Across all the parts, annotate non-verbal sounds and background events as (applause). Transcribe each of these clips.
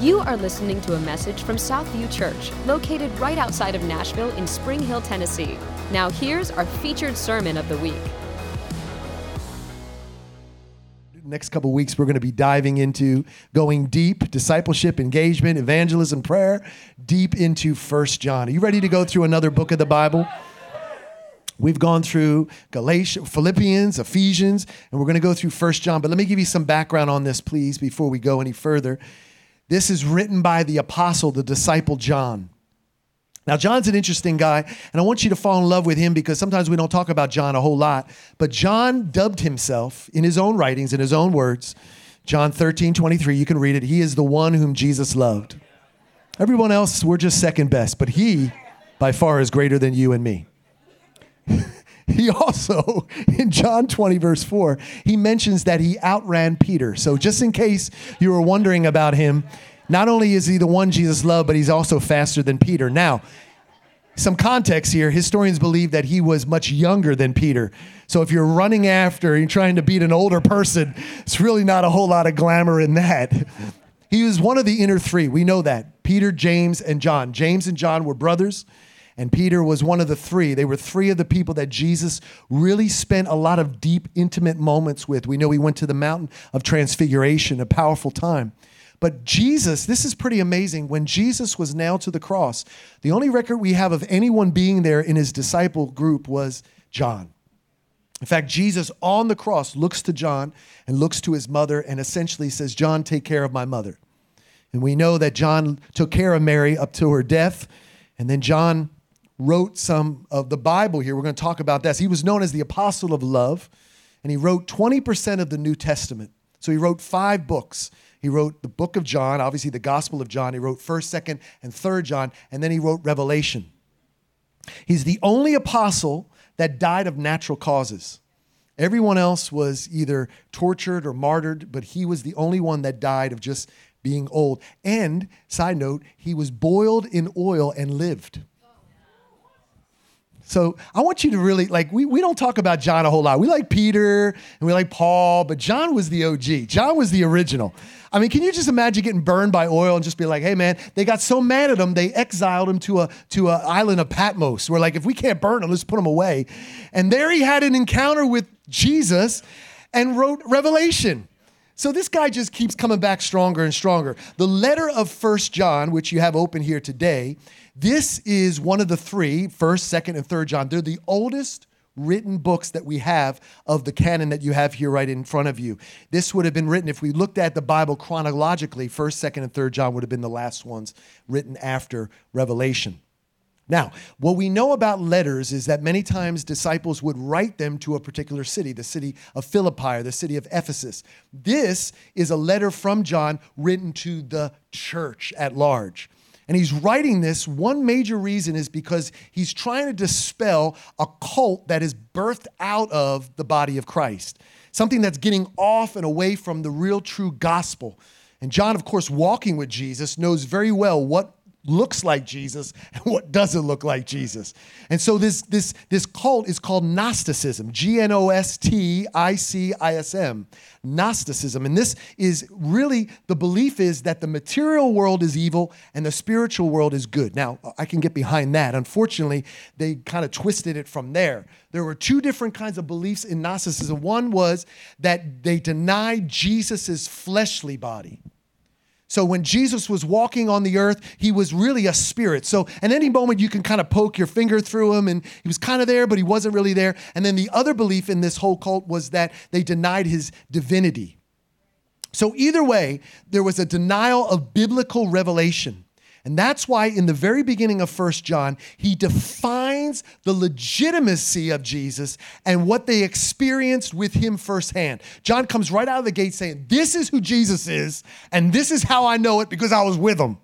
You are listening to a message from Southview Church, located right outside of Nashville in Spring Hill, Tennessee. Now, here's our featured sermon of the week. Next couple weeks, we're going to be diving into going deep, discipleship, engagement, evangelism, prayer, deep into First John. Are you ready to go through another book of the Bible? We've gone through Galatians, Philippians, Ephesians, and we're going to go through First John. But let me give you some background on this, please, before we go any further. This is written by the apostle, the disciple John. Now, John's an interesting guy, and I want you to fall in love with him because sometimes we don't talk about John a whole lot. But John dubbed himself in his own writings, in his own words, John 13, 23, you can read it. He is the one whom Jesus loved. Everyone else, we're just second best, but he, by far, is greater than you and me. He also, (laughs) in John 20, verse 4, he mentions that he outran Peter. So, just in case you were wondering about him, not only is he the one Jesus loved, but he's also faster than Peter. Now, some context here historians believe that he was much younger than Peter. So, if you're running after and trying to beat an older person, it's really not a whole lot of glamour in that. He was one of the inner three. We know that Peter, James, and John. James and John were brothers. And Peter was one of the three. They were three of the people that Jesus really spent a lot of deep, intimate moments with. We know he went to the mountain of transfiguration, a powerful time. But Jesus, this is pretty amazing. When Jesus was nailed to the cross, the only record we have of anyone being there in his disciple group was John. In fact, Jesus on the cross looks to John and looks to his mother and essentially says, John, take care of my mother. And we know that John took care of Mary up to her death. And then John wrote some of the Bible here. We're going to talk about this. He was known as the apostle of love, and he wrote 20% of the New Testament. So he wrote five books. He wrote the book of John, obviously the Gospel of John. He wrote 1st, 2nd, and 3rd John, and then he wrote Revelation. He's the only apostle that died of natural causes. Everyone else was either tortured or martyred, but he was the only one that died of just being old. And, side note, he was boiled in oil and lived. So I want you to really like we, we don't talk about John a whole lot. We like Peter and we like Paul, but John was the OG. John was the original. I mean, can you just imagine getting burned by oil and just be like, hey man, they got so mad at him, they exiled him to a to an island of Patmos. We're like, if we can't burn him, let's put him away. And there he had an encounter with Jesus and wrote Revelation. So this guy just keeps coming back stronger and stronger. The letter of First John, which you have open here today, this is one of the three, first, second, and third John. They're the oldest written books that we have of the canon that you have here right in front of you. This would have been written, if we looked at the Bible chronologically, first, second, and third John would have been the last ones written after Revelation. Now, what we know about letters is that many times disciples would write them to a particular city, the city of Philippi or the city of Ephesus. This is a letter from John written to the church at large. And he's writing this. One major reason is because he's trying to dispel a cult that is birthed out of the body of Christ, something that's getting off and away from the real, true gospel. And John, of course, walking with Jesus, knows very well what looks like Jesus and what doesn't look like Jesus. And so this this this cult is called Gnosticism, G N O S T I C I S M. Gnosticism. And this is really the belief is that the material world is evil and the spiritual world is good. Now, I can get behind that. Unfortunately, they kind of twisted it from there. There were two different kinds of beliefs in Gnosticism. One was that they denied Jesus's fleshly body. So when Jesus was walking on the earth, he was really a spirit. So at any moment you can kind of poke your finger through him and he was kind of there, but he wasn't really there. And then the other belief in this whole cult was that they denied his divinity. So either way, there was a denial of biblical revelation. And that's why in the very beginning of First John, he defines the legitimacy of Jesus and what they experienced with him firsthand. John comes right out of the gate saying, This is who Jesus is, and this is how I know it because I was with him.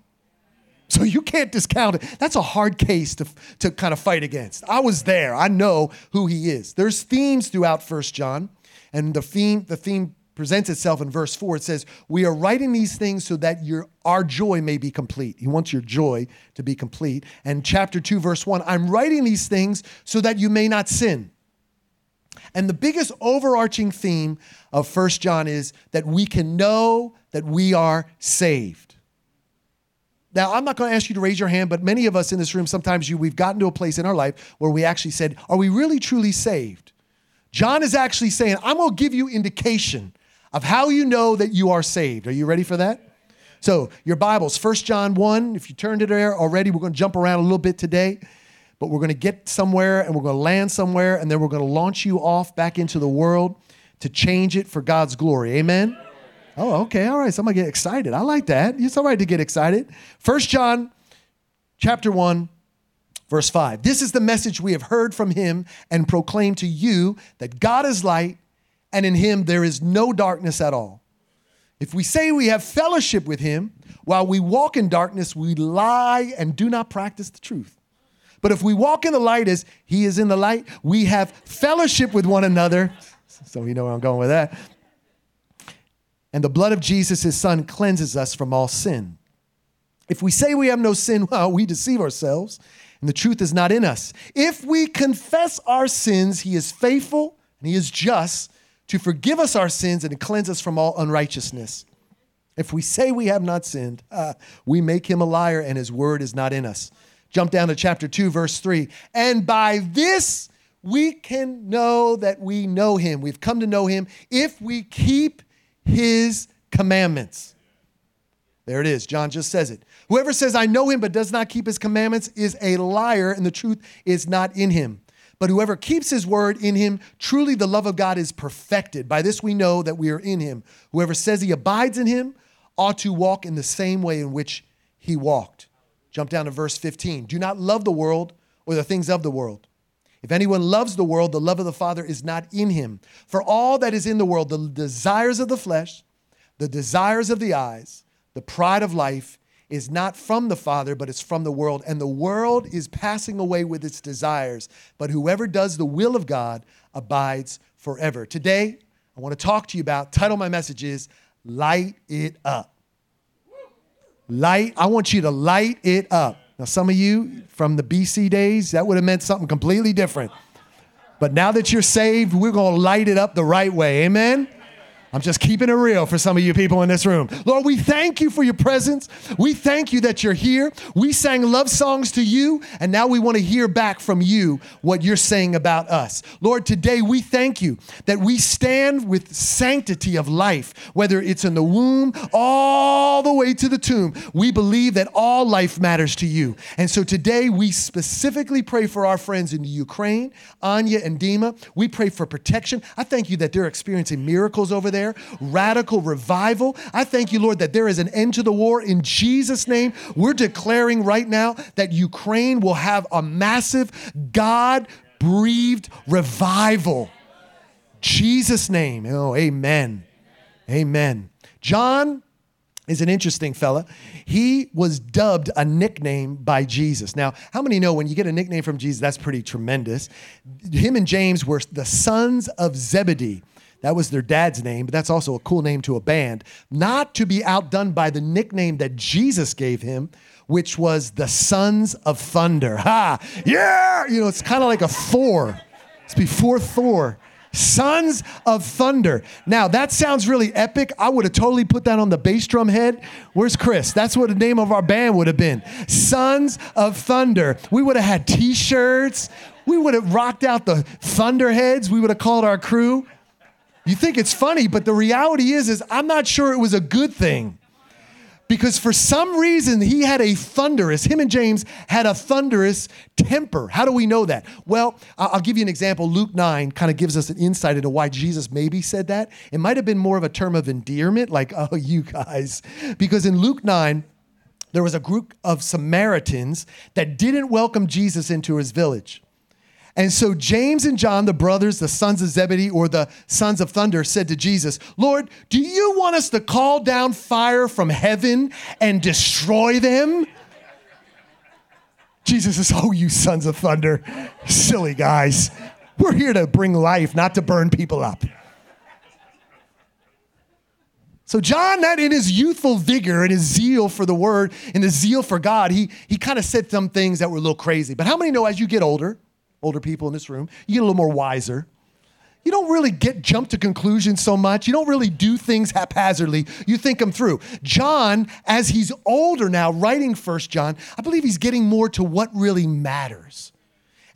So you can't discount it. That's a hard case to, to kind of fight against. I was there. I know who he is. There's themes throughout First John, and the theme, the theme presents itself in verse 4. It says, We are writing these things so that your our joy may be complete. He wants your joy to be complete. And chapter 2, verse 1, I'm writing these things so that you may not sin. And the biggest overarching theme of First John is that we can know that we are saved. Now, I'm not going to ask you to raise your hand, but many of us in this room, sometimes you, we've gotten to a place in our life where we actually said, Are we really truly saved? John is actually saying, I'm going to give you indication of how you know that you are saved. Are you ready for that? So, your Bibles, 1 John 1, if you turned it there already, we're going to jump around a little bit today, but we're going to get somewhere and we're going to land somewhere, and then we're going to launch you off back into the world to change it for God's glory. Amen? Oh, okay. All right. Somebody get excited. I like that. It's all right to get excited. 1 John chapter 1, verse 5. This is the message we have heard from him and proclaim to you that God is light and in him there is no darkness at all. If we say we have fellowship with him while we walk in darkness, we lie and do not practice the truth. But if we walk in the light as he is in the light, we have fellowship with one another. So you know where I'm going with that. And the blood of Jesus, his son, cleanses us from all sin. If we say we have no sin, (laughs) well, we deceive ourselves, and the truth is not in us. If we confess our sins, he is faithful and he is just to forgive us our sins and to cleanse us from all unrighteousness. If we say we have not sinned, uh, we make him a liar and his word is not in us. Jump down to chapter 2, verse 3. And by this we can know that we know him. We've come to know him if we keep his commandments. There it is. John just says it. Whoever says, I know him, but does not keep his commandments is a liar, and the truth is not in him. But whoever keeps his word in him, truly the love of God is perfected. By this we know that we are in him. Whoever says he abides in him ought to walk in the same way in which he walked. Jump down to verse 15. Do not love the world or the things of the world. If anyone loves the world, the love of the Father is not in him. For all that is in the world, the desires of the flesh, the desires of the eyes, the pride of life, is not from the Father, but it's from the world. And the world is passing away with its desires. But whoever does the will of God abides forever. Today, I want to talk to you about, title my message is Light It Up. Light, I want you to light it up. Now, some of you from the BC days, that would have meant something completely different. But now that you're saved, we're going to light it up the right way. Amen? I'm just keeping it real for some of you people in this room. Lord, we thank you for your presence. We thank you that you're here. We sang love songs to you, and now we want to hear back from you what you're saying about us. Lord, today we thank you that we stand with sanctity of life, whether it's in the womb all the way to the tomb. We believe that all life matters to you. And so today we specifically pray for our friends in the Ukraine, Anya and Dima. We pray for protection. I thank you that they're experiencing miracles over there there, radical revival. I thank you, Lord, that there is an end to the war in Jesus' name. We're declaring right now that Ukraine will have a massive God breathed revival. Jesus' name. Oh, amen. Amen. John is an interesting fella. He was dubbed a nickname by Jesus. Now, how many know when you get a nickname from Jesus, that's pretty tremendous? Him and James were the sons of Zebedee. That was their dad's name, but that's also a cool name to a band. Not to be outdone by the nickname that Jesus gave him, which was the Sons of Thunder. Ha! Yeah! You know, it's kind of like a Thor. It's before Thor. Sons of Thunder. Now, that sounds really epic. I would have totally put that on the bass drum head. Where's Chris? That's what the name of our band would have been. Sons of Thunder. We would have had t shirts. We would have rocked out the Thunderheads. We would have called our crew. You think it's funny, but the reality is is I'm not sure it was a good thing. Because for some reason he had a thunderous, him and James had a thunderous temper. How do we know that? Well, I'll give you an example. Luke 9 kind of gives us an insight into why Jesus maybe said that. It might have been more of a term of endearment, like, (laughs) oh, you guys. Because in Luke 9, there was a group of Samaritans that didn't welcome Jesus into his village. And so James and John, the brothers, the sons of Zebedee or the sons of thunder, said to Jesus, Lord, do you want us to call down fire from heaven and destroy them? Jesus says, Oh, you sons of thunder, silly guys. We're here to bring life, not to burn people up. So John, that in his youthful vigor and his zeal for the word and his zeal for God, he, he kind of said some things that were a little crazy. But how many know as you get older, older people in this room, you get a little more wiser. You don't really get jump to conclusions so much. You don't really do things haphazardly. You think them through. John, as he's older now, writing First John, I believe he's getting more to what really matters.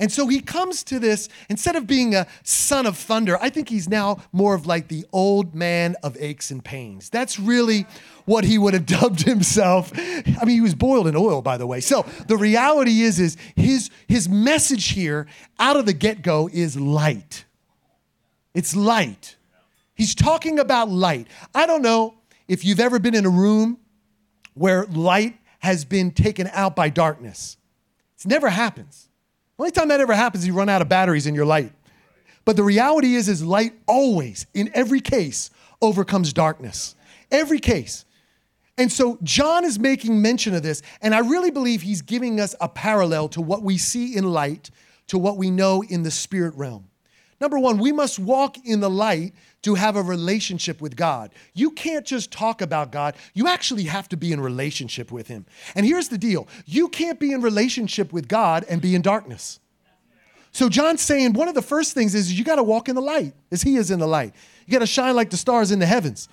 And so he comes to this, instead of being a son of thunder, I think he's now more of like the old man of aches and pains. That's really what he would have (laughs) dubbed himself. I mean, he was boiled in oil, by the way. So the reality is, is his, his message here out of the get-go is light. It's light. He's talking about light. I don't know if you've ever been in a room where light has been taken out by darkness. It never happens. Only time that ever happens, is you run out of batteries in your light. But the reality is, is light always, in every case, overcomes darkness. Every case. And so John is making mention of this, and I really believe he's giving us a parallel to what we see in light, to what we know in the spirit realm. Number one, we must walk in the light to have a relationship with God. You can't just talk about God, you actually have to be in relationship with Him. And here's the deal you can't be in relationship with God and be in darkness. So John's saying one of the first things is you got to walk in the light as He is in the light. You got to shine like the stars in the heavens.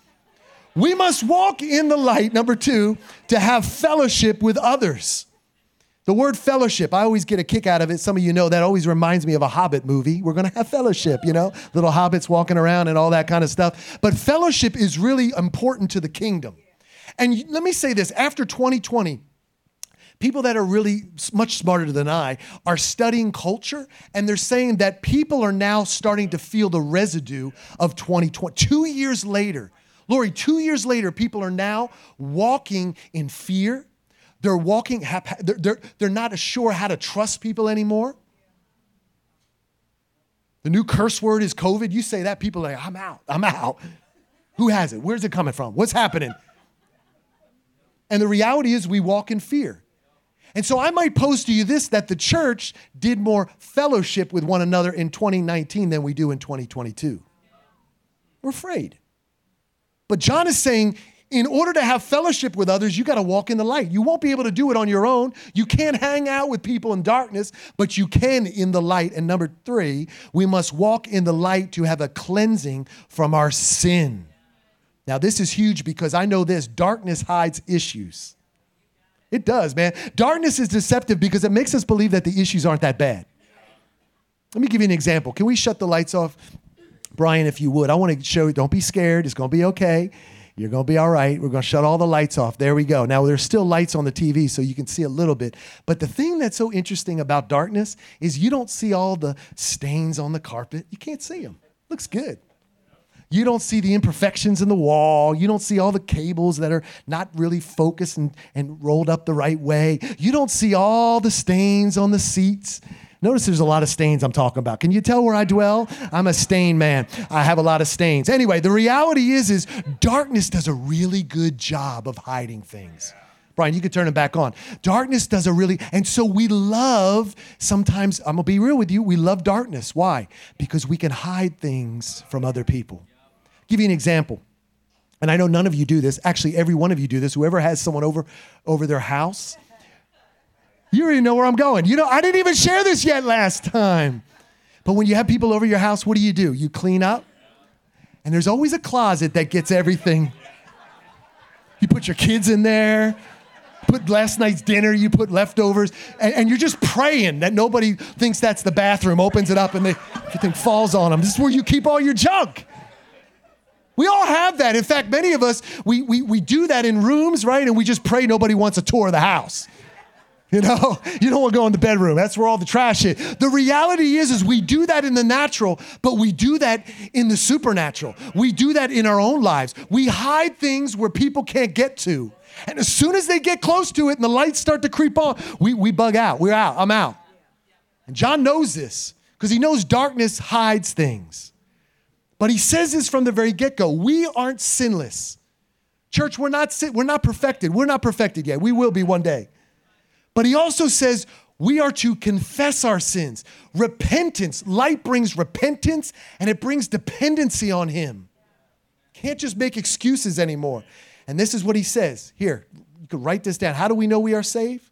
We must walk in the light, number two, to have fellowship with others. The word fellowship, I always get a kick out of it. Some of you know that always reminds me of a Hobbit movie. We're going to have fellowship, you know, little hobbits walking around and all that kind of stuff. But fellowship is really important to the kingdom. And let me say this after 2020, people that are really much smarter than I are studying culture, and they're saying that people are now starting to feel the residue of 2020. Two years later, Lori, two years later, people are now walking in fear they're walking, they're, they're, they're not sure how to trust people anymore. The new curse word is COVID. You say that, people are like, I'm out, I'm out. Who has it? Where's it coming from? What's happening? And the reality is, we walk in fear. And so I might pose to you this that the church did more fellowship with one another in 2019 than we do in 2022. We're afraid. But John is saying in order to have fellowship with others, you got to walk in the light. You won't be able to do it on your own. You can't hang out with people in darkness, but you can in the light. And number three, we must walk in the light to have a cleansing from our sin. Now, this is huge because I know this darkness hides issues. It does, man. Darkness is deceptive because it makes us believe that the issues aren't that bad. Let me give you an example. Can we shut the lights off? Brian, if you would. I want to show you, don't be scared. It's going to be okay. You're going to be all right. We're going to shut all the lights off. There we go. Now, there's still lights on the TV, so you can see a little bit. But the thing that's so interesting about darkness is you don't see all the stains on the carpet. You can't see them. Looks good. You don't see the imperfections in the wall. You don't see all the cables that are not really focused and, and rolled up the right way. You don't see all the stains on the seats. Notice there's a lot of stains I'm talking about. Can you tell where I dwell? I'm a stain man. I have a lot of stains. Anyway, the reality is is darkness does a really good job of hiding things. Brian, you can turn it back on. Darkness does a really, and so we love, sometimes, I'm gonna be real with you, we love darkness. Why? Because we can hide things from other people. Give you an example. And I know none of you do this. Actually, every one of you do this. Whoever has someone over over their house, you already know where I'm going. You know, I didn't even share this yet last time. But when you have people over your house, what do you do? You clean up. And there's always a closet that gets everything. You put your kids in there, put last night's dinner, you put leftovers, and, and, you're just praying that nobody thinks that's the bathroom, opens it up, and they, everything falls on them. This is where you keep all your junk. We all have that. In fact, many of us, we, we, we do that in rooms, right? And we just pray nobody wants a tour of the house. (laughs) You know, you don't want to go in the bedroom. That's where all the trash is. The reality is, is we do that in the natural, but we do that in the supernatural. We do that in our own lives. We hide things where people can't get to. And as soon as they get close to it and the lights start to creep on, we, we bug out. We're out. I'm out. And John knows this because he knows darkness hides things. But he says this from the very get go. We aren't sinless. Church, we're not, we're not perfected. We're not perfected yet. We will be one day. But he also says we are to confess our sins. Repentance, light brings repentance and it brings dependency on him. Can't just make excuses anymore. And this is what he says. Here, you can write this down. How do we know we are saved?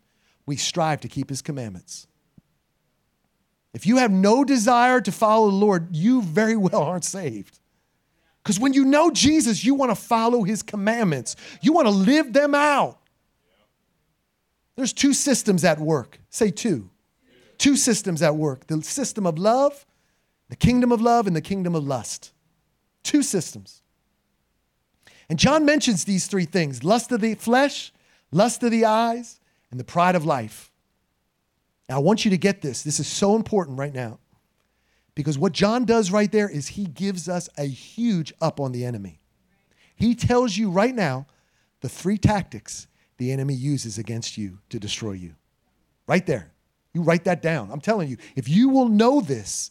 We strive to keep his commandments. If you have no desire to follow the Lord, you very well aren't saved. Because when you know Jesus, you want to follow his commandments, you want to live them out. There's two systems at work. Say two. Two systems at work the system of love, the kingdom of love, and the kingdom of lust. Two systems. And John mentions these three things lust of the flesh, lust of the eyes, and the pride of life. Now, I want you to get this. This is so important right now. Because what John does right there is he gives us a huge up on the enemy. He tells you right now the three tactics the enemy uses against you to destroy you. Right there. You write that down. I'm telling you, if you will know this,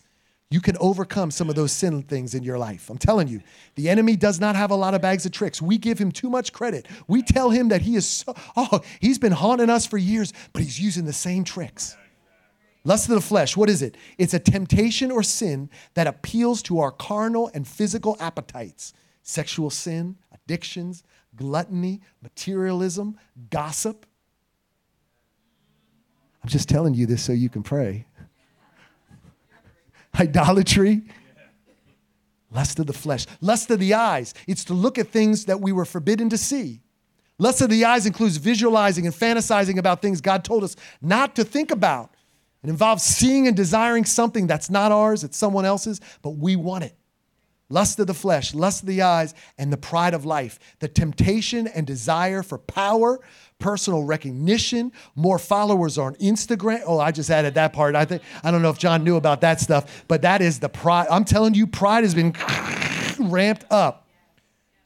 you can overcome some of those sin things in your life. I'm telling you, the enemy does not have a lot of bags of tricks. We give him too much credit. We tell him that he is so, oh, he's been haunting us for years, but he's using the same tricks. Lust of the flesh, what is it? It's a temptation or sin that appeals to our carnal and physical appetites sexual sin, addictions, gluttony, materialism, gossip. I'm just telling you this so you can pray. (laughs) Idolatry, lust of the flesh, lust of the eyes. It's to look at things that we were forbidden to see. Lust of the eyes includes visualizing and fantasizing about things God told us not to think about. It involves seeing and desiring something that's not ours, it's someone else's, but we want it lust of the flesh, lust of the eyes, and the pride of life, the temptation and desire for power, personal recognition, more followers on Instagram. Oh, I just added that part. I think I don't know if John knew about that stuff, but that is the pride. I'm telling you, pride has been (laughs) ramped up.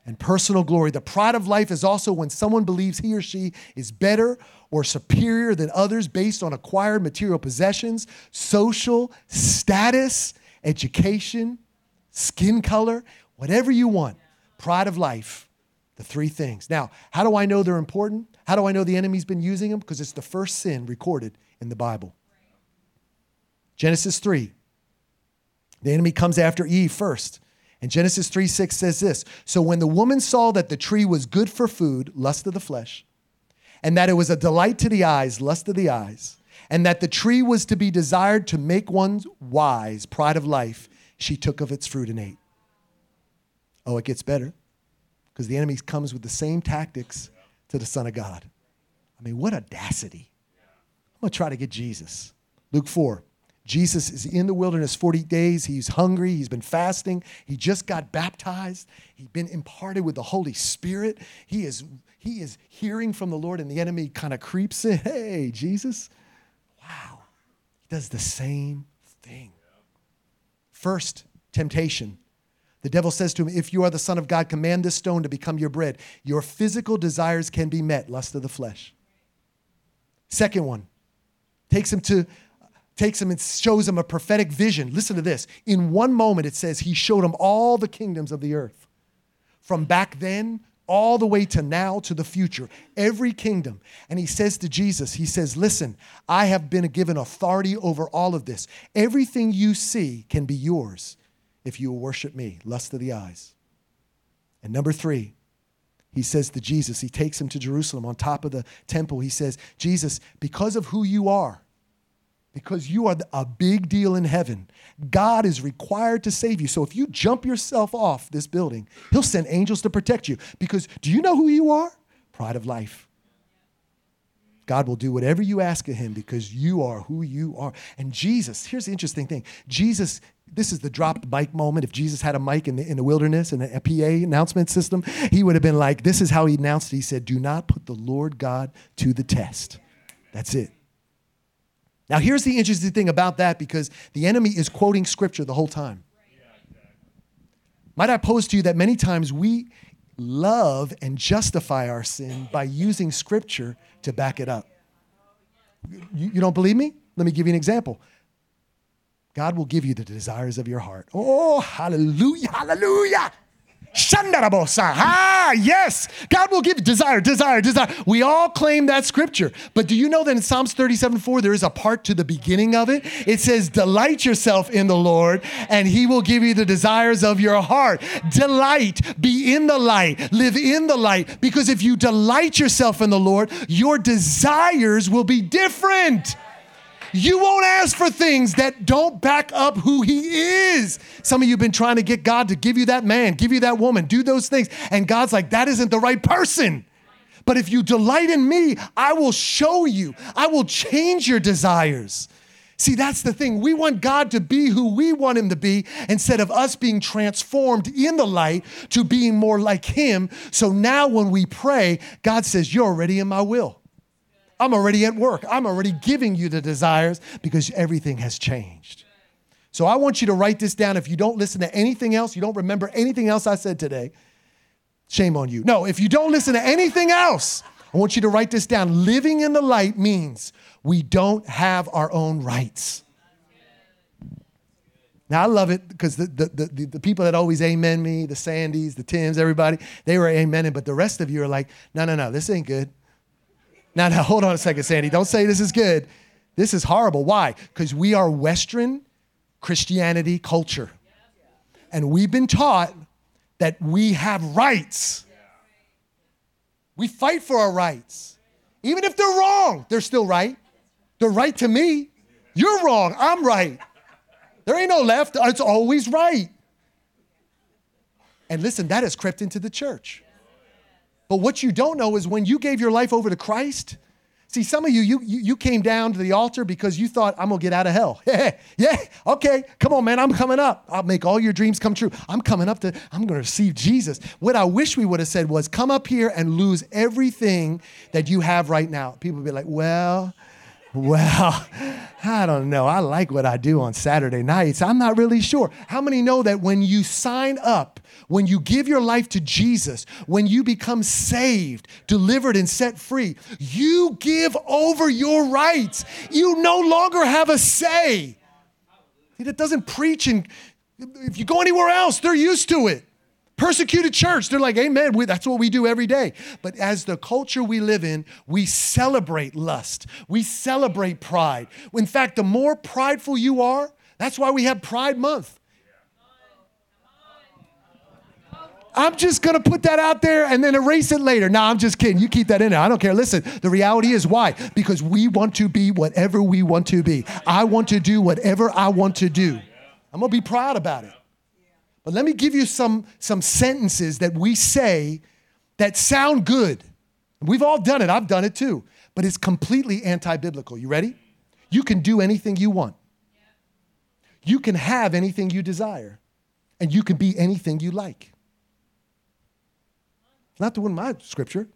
And personal glory. The pride of life is also when someone believes he or she is better or superior than others based on acquired material possessions, social status, education, skin color, whatever you want. Pride of life, the three things. Now, how do I know they're important? How do I know the enemy's been using them? Because it's the first sin recorded in the Bible. Genesis 3. The enemy comes after Eve first. And Genesis 3 6 says this So when the woman saw that the tree was good for food, lust of the flesh, and that it was a delight to the eyes, lust of the eyes, and that the tree was to be desired to make one wise, pride of life, she took of its fruit and ate. Oh, it gets better because the enemy comes with the same tactics to the Son of God. I mean, what audacity. I'm going to try to get Jesus. Luke 4. Jesus is in the wilderness 40 days. He's hungry. He's been fasting. He just got baptized. He's been imparted with the Holy Spirit. He is, he is hearing from the Lord, and the enemy kind of creeps in. (laughs) Hey, Jesus. Wow. He does the same thing. First, temptation. The devil says to him, If you are the Son of God, command this stone to become your bread. Your physical desires can be met, lust of the flesh. Second one, takes him to takes him and shows him a prophetic vision. Listen to this. In one moment, it says he showed him all the kingdoms of the earth. From back then all the way to now to the future, every kingdom. And he says to Jesus, He says, Listen, I have been given authority over all of this. Everything you see can be yours if you will worship me. Lust of the eyes. And number three, he says to Jesus, he takes him to Jerusalem on top of the temple. He says, Jesus, because of who you are, because you are a big deal in heaven. God is required to save you. So if you jump yourself off this building, He'll send angels to protect you. Because do you know who you are? Pride of life. God will do whatever you ask of Him because you are who you are. And Jesus, here's the interesting thing Jesus, this is the dropped mic moment. If Jesus had a mic in the, in the wilderness and a PA announcement system, He would have been like, this is how He announced it. He said, Do not put the Lord God to the test. That's it. Now, here's the interesting thing about that because the enemy is quoting scripture the whole time. Might I pose to you that many times we love and justify our sin by using scripture to back it up? You, you don't believe me? Let me give you an example. God will give you the desires of your heart. Oh, hallelujah, hallelujah. Ah, yes. God will give desire, desire, desire. We all claim that scripture. But do you know that in Psalms 37 4, there is a part to the beginning of it? It says, Delight yourself in the Lord, and he will give you the desires of your heart. Delight, be in the light, live in the light. Because if you delight yourself in the Lord, your desires will be different. You won't ask for things that don't back up who He is. Some of you have been trying to get God to give you that man, give you that woman, do those things. And God's like, that isn't the right person. But if you delight in me, I will show you, I will change your desires. See, that's the thing. We want God to be who we want Him to be instead of us being transformed in the light to being more like Him. So now when we pray, God says, You're already in my will. I'm already at work. I'm already giving you the desires because everything has changed. So I want you to write this down. If you don't listen to anything else, you don't remember anything else I said today, shame on you. No, if you don't listen to anything else, I want you to write this down. Living in the light means we don't have our own rights. Now I love it because the, the, the, the, people that always amen me, the Sandys, the Tims, everybody, they were amening, but the rest of you are like, no, no, no, this ain't good. Now, now, hold on a second, Sandy. Don't say this is good. This is horrible. Why? Because we are Western Christianity culture. And we've been taught that we have rights. We fight for our rights. Even if they're wrong, they're still right. They're right to me. You're wrong. I'm right. There ain't no left. It's always right. And listen, that has crept into the church. But what you don't know is when you gave your life over to Christ, see, some of you, you, you came down to the altar because you thought, I'm gonna get out of hell. (laughs) yeah, yeah, okay, come on, man, I'm coming up. I'll make all your dreams come true. I'm coming up to, I'm gonna receive Jesus. What I wish we would have said was, come up here and lose everything that you have right now. People would be like, well, well, (laughs) I don't know. I like what I do on Saturday nights. I'm not really sure. How many know that when you sign up, when you give your life to Jesus, when you become saved, delivered, and set free, you give over your rights. You no longer have a say. That doesn't preach, and if you go anywhere else, they're used to it. Persecuted church, they're like, Amen. We, that's what we do every day. But as the culture we live in, we celebrate lust, we celebrate pride. In fact, the more prideful you are, that's why we have Pride Month. I'm just gonna put that out there and then erase it later. No, I'm just kidding. You keep that in there. I don't care. Listen, the reality is why? Because we want to be whatever we want to be. I want to do whatever I want to do. I'm gonna be proud about it. But let me give you some, some sentences that we say that sound good. We've all done it, I've done it too, but it's completely anti biblical. You ready? You can do anything you want, you can have anything you desire, and you can be anything you like. Not the one in my scripture.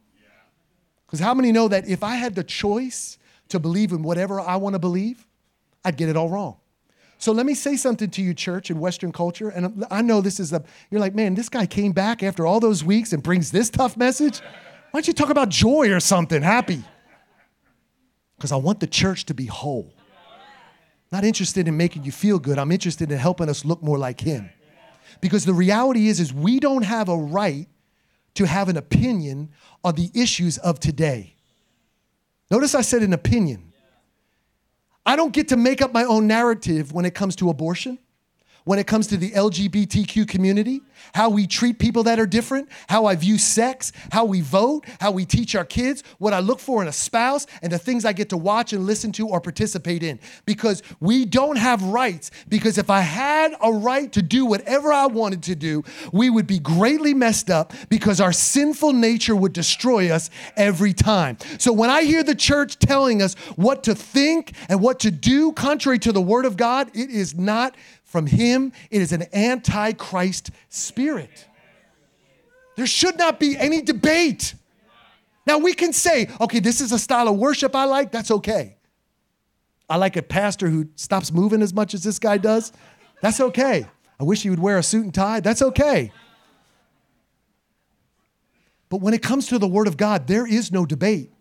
Because how many know that if I had the choice to believe in whatever I want to believe, I'd get it all wrong? So let me say something to you, church, in Western culture. And I know this is a, you're like, man, this guy came back after all those weeks and brings this tough message. Why don't you talk about joy or something, happy? Because I want the church to be whole. Not interested in making you feel good. I'm interested in helping us look more like him. Because the reality is, is we don't have a right to have an opinion on the issues of today. Notice I said an opinion. I don't get to make up my own narrative when it comes to abortion when it comes to the LGBTQ community, how we treat people that are different, how I view sex, how we vote, how we teach our kids, what I look for in a spouse, and the things I get to watch and listen to or participate in. Because we don't have rights. Because if I had a right to do whatever I wanted to do, we would be greatly messed up because our sinful nature would destroy us every time. So when I hear the church telling us what to think and what to do contrary to the word of God, it is not from him, it is an antichrist spirit. There should not be any debate. Now we can say, okay, this is a style of worship I like, that's okay. I like a pastor who stops moving as much as this guy does. That's okay. I wish he would wear a suit and tie. That's okay. But when it comes to the Word of God, there is no debate.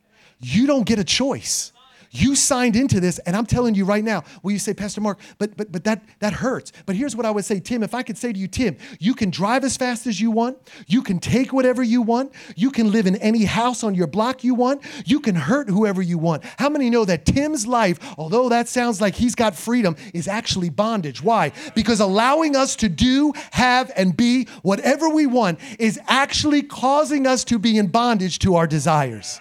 You don't get a choice. You signed into this, and I'm telling you right now. Well, you say, Pastor Mark, but but but that that hurts. But here's what I would say, Tim. If I could say to you, Tim, you can drive as fast as you want. You can take whatever you want. You can live in any house on your block you want. You can hurt whoever you want. How many know that Tim's life, although that sounds like he's got freedom, is actually bondage? Why? Because allowing us to do, have, and be whatever we want is actually causing us to be in bondage to our desires.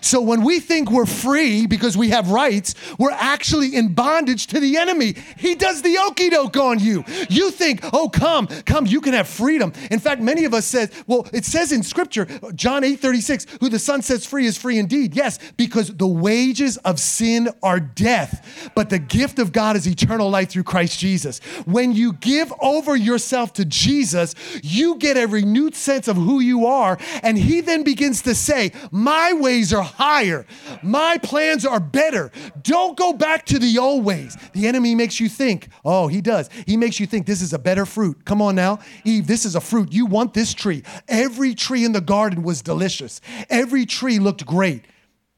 So when we think we're free because we have rights, we're actually in bondage to the enemy. He does the okey doke on you. You think, oh, come, come, you can have freedom. In fact, many of us says, well, it says in scripture, John 8 36, who the Son sets free is free indeed. Yes, because the wages of sin are death, but the gift of God is eternal life through Christ Jesus. When you give over yourself to Jesus, you get a renewed sense of who you are, and He then begins to say, My ways are higher, my plans are better. Don't go back to the old ways. The enemy makes you think, oh, he does. He makes you think this is a better fruit. Come on now, Eve, this is a fruit. You want this tree. Every tree in the garden was delicious, every tree looked great.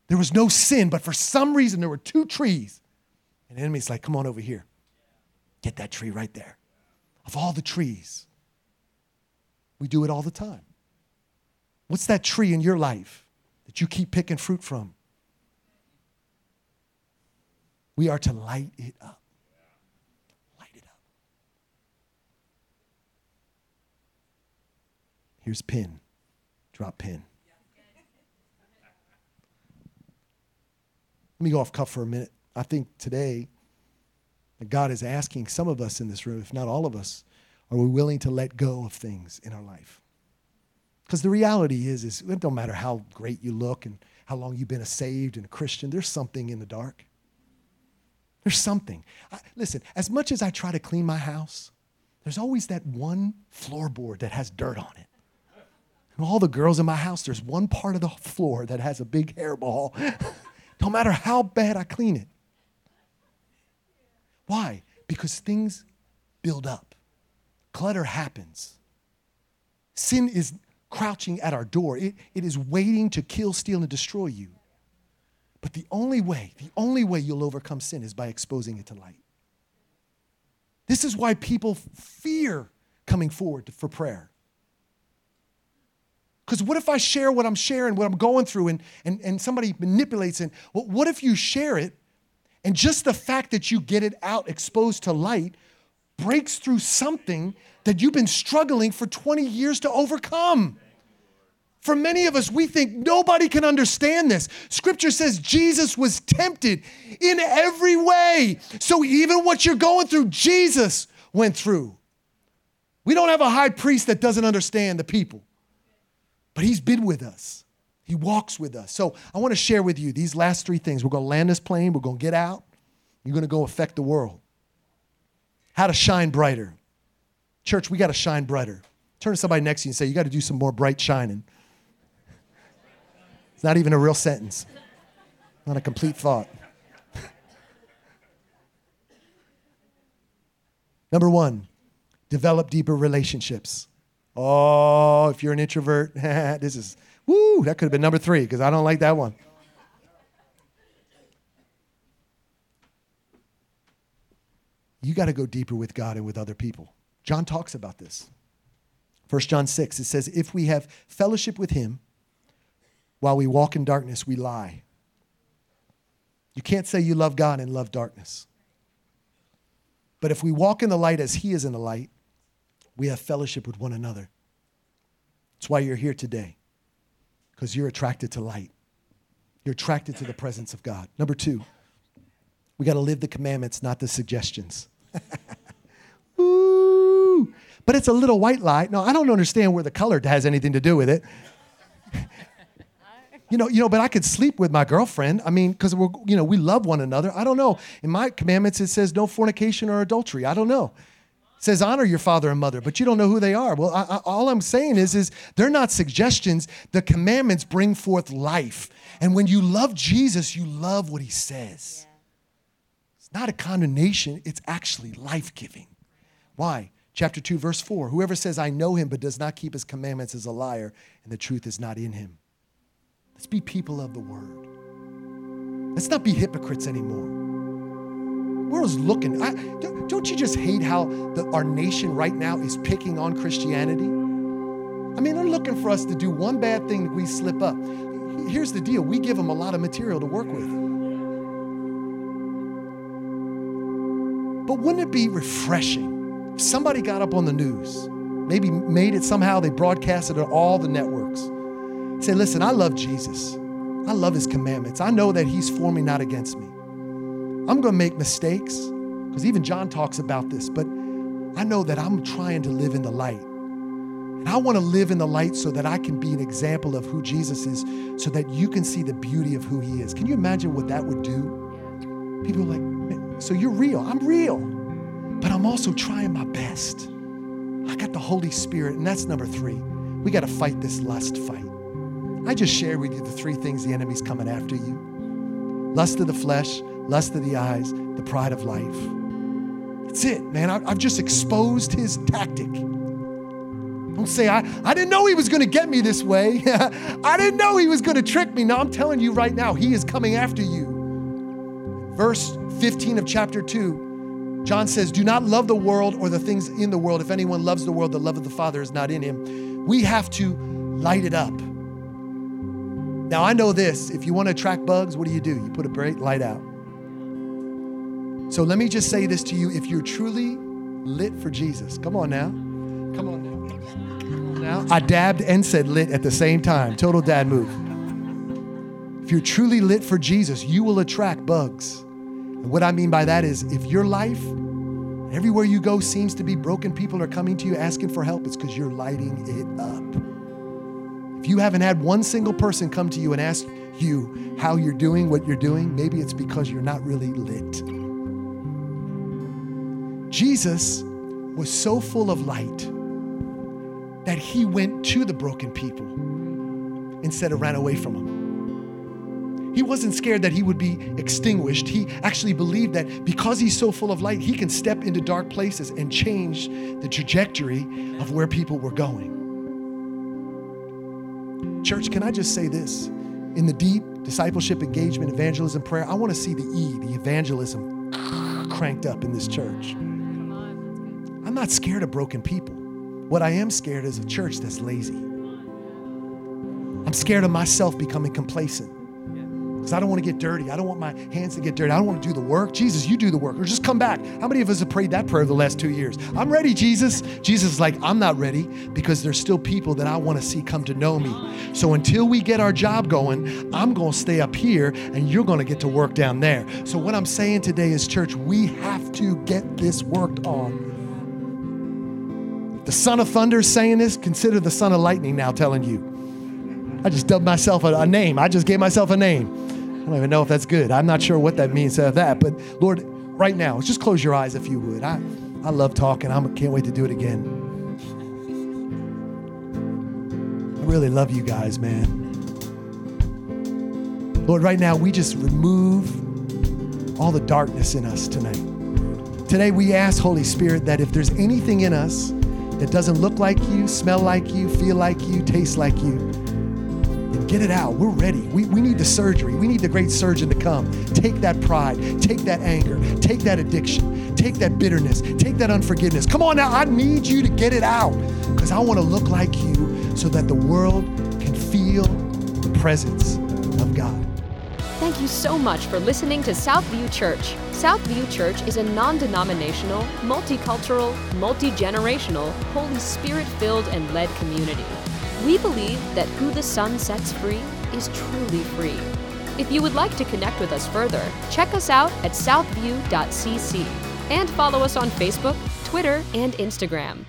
There was no sin, but for some reason, there were two trees. And the enemy's like, come on over here. Get that tree right there. Of all the trees, we do it all the time. What's that tree in your life you keep picking fruit from? We are to light it up. Light it up. Here's pin. Drop pin. Let me go off cuff for a minute. I think today God is asking some of us in this room, if not all of us, are we willing to let go of things in our life? Because the reality is, is it don't matter how great you look and how long you've been a saved and a Christian, there's something in the dark. There's something. I, listen, as much as I try to clean my house, there's always that one floorboard that has dirt on it. And all the girls in my house, there's one part of the floor that has a big hairball. (laughs) no matter how bad I clean it. Why? Because things build up, clutter happens. Sin is crouching at our door, it, it is waiting to kill, steal, and destroy you. But the only way, the only way you'll overcome sin is by exposing it to light. This is why people fear coming forward for prayer. Because what if I share what I'm sharing, what I'm going through, and, and, and somebody manipulates it? Well, what if you share it, and just the fact that you get it out exposed to light breaks through something that you've been struggling for 20 years to overcome? For many of us, we think nobody can understand this. Scripture says Jesus was tempted in every way. So even what you're going through, Jesus went through. We don't have a high priest that doesn't understand the people. But He's been with us, He walks with us. So I want to share with you these last three things. We're going to land this plane, we're going to get out, you're going to go affect the world. How to shine brighter. Church, we got to shine brighter. Turn to somebody next to you and say, You got to do some more bright shining. It's not even a real sentence, not a complete thought. (laughs) Number one, develop deeper relationships. Oh, if you're an introvert, (laughs) this is, woo, that could have been number three because I don't like that one. You got to go deeper with God and with other people. John talks about this. 1 John 6, it says, If we have fellowship with him while we walk in darkness, we lie. You can't say you love God and love darkness. But if we walk in the light as he is in the light, we have fellowship with one another. That's why you're here today, because you're attracted to light. You're attracted to the presence of God. Number two, we got to live the commandments, not the suggestions. (laughs) Ooh, but it's a little white light. No, I don't understand where the color has anything to do with it. you know, you know, but I could sleep with my girlfriend. I mean, because we're, you know, we love one another. I don't know. In my commandments, it says no fornication or adultery. I don't know It says honor your father and mother, but you don't know who they are. Well, I, I, all I'm saying is, is they're not suggestions. The commandments bring forth life. And when you love Jesus, you love what he says. It's not a condemnation, it's actually life giving. Why? Chapter 2, verse 4 Whoever says, I know him, but does not keep his commandments is a liar, and the truth is not in him. Let's be people of the word. Let's not be hypocrites anymore world's looking. I, don't you just hate how the, our nation right now is picking on Christianity? I mean, they're looking for us to do one bad thing that we slip up. Here's the deal we give them a lot of material to work with. But wouldn't it be refreshing somebody got up on the news, maybe made it somehow, they broadcasted it on all the networks, say, listen, I love Jesus. I love his commandments. I know that he's for me, not against me. I'm going to make mistakes because even John talks about this, but I know that I'm trying to live in the light. And I want to live in the light so that I can be an example of who Jesus is, so that you can see the beauty of who he is. Can you imagine what that would do? People are like, so you're real. I'm real. But I'm also trying my best. I got the Holy Spirit, and that's number three. We got to fight this lust fight. I just shared with you the three things the enemy's coming after you lust of the flesh, lust of the eyes, the pride of life. That's it, man. I've just exposed his tactic. Don't say, I, I didn't know he was going to get me this way. (laughs) I didn't know he was going to trick me. No, I'm telling you right now, he is coming after you. Verse 15 of chapter 2, John says, Do not love the world or the things in the world. If anyone loves the world, the love of the Father is not in him. We have to light it up. Now, I know this. If you want to attract bugs, what do you do? You put a bright light out. So let me just say this to you. If you're truly lit for Jesus, come on now. Come on now. Now, I dabbed and said lit at the same time. Total dad move. If you're truly lit for Jesus, you will attract bugs. And what I mean by that is if your life, everywhere you go, seems to be broken, people are coming to you asking for help, it's because you're lighting it up. If you haven't had one single person come to you and ask you how you're doing what you're doing, maybe it's because you're not really lit. Jesus was so full of light that he went to the broken people instead of ran away from them. He wasn't scared that he would be extinguished. He actually believed that because he's so full of light, he can step into dark places and change the trajectory of where people were going. Church, can I just say this? In the deep discipleship, engagement, evangelism, prayer, I want to see the E, the evangelism, cranked up in this church. I'm not scared of broken people. What I am scared is a church that's lazy. I'm scared of myself becoming complacent because I don't want to get dirty. I don't want my hands to get dirty. I don't want to do the work. Jesus, you do the work or just come back. How many of us have prayed that prayer the last two years? I'm ready, Jesus. Jesus is like, I'm not ready because there's still people that I want to see come to know me. So until we get our job going, I'm going to stay up here and you're going to get to work down there. So what I'm saying today is, church, we have to get this worked on the son of thunder saying this, consider the son of lightning now telling you. I just dubbed myself a, a, name. I just gave myself a name. I don't even know if that's good. I'm not sure what that means of that. But Lord, right now, just close your eyes if you would. I, I love talking. I can't wait to do it again. I really love you guys, man. Lord, right now, we just remove all the darkness in us tonight. Today, we ask, Holy Spirit, that if there's anything in us that doesn't look like you, smell like you, feel like you, taste like you, then get it out. We're ready. We, we need the surgery. We need the great surgeon to come. Take that pride, take that anger, take that addiction, take that bitterness, take that unforgiveness. Come on now, I need you to get it out because I want to look like you so that the world can feel the presence of God. Thank you so much for listening to Southview Church. Southview Church is a non denominational, multicultural, multi generational, Holy Spirit filled and led community. We believe that who the Son sets free is truly free. If you would like to connect with us further, check us out at southview.cc and follow us on Facebook, Twitter, and Instagram.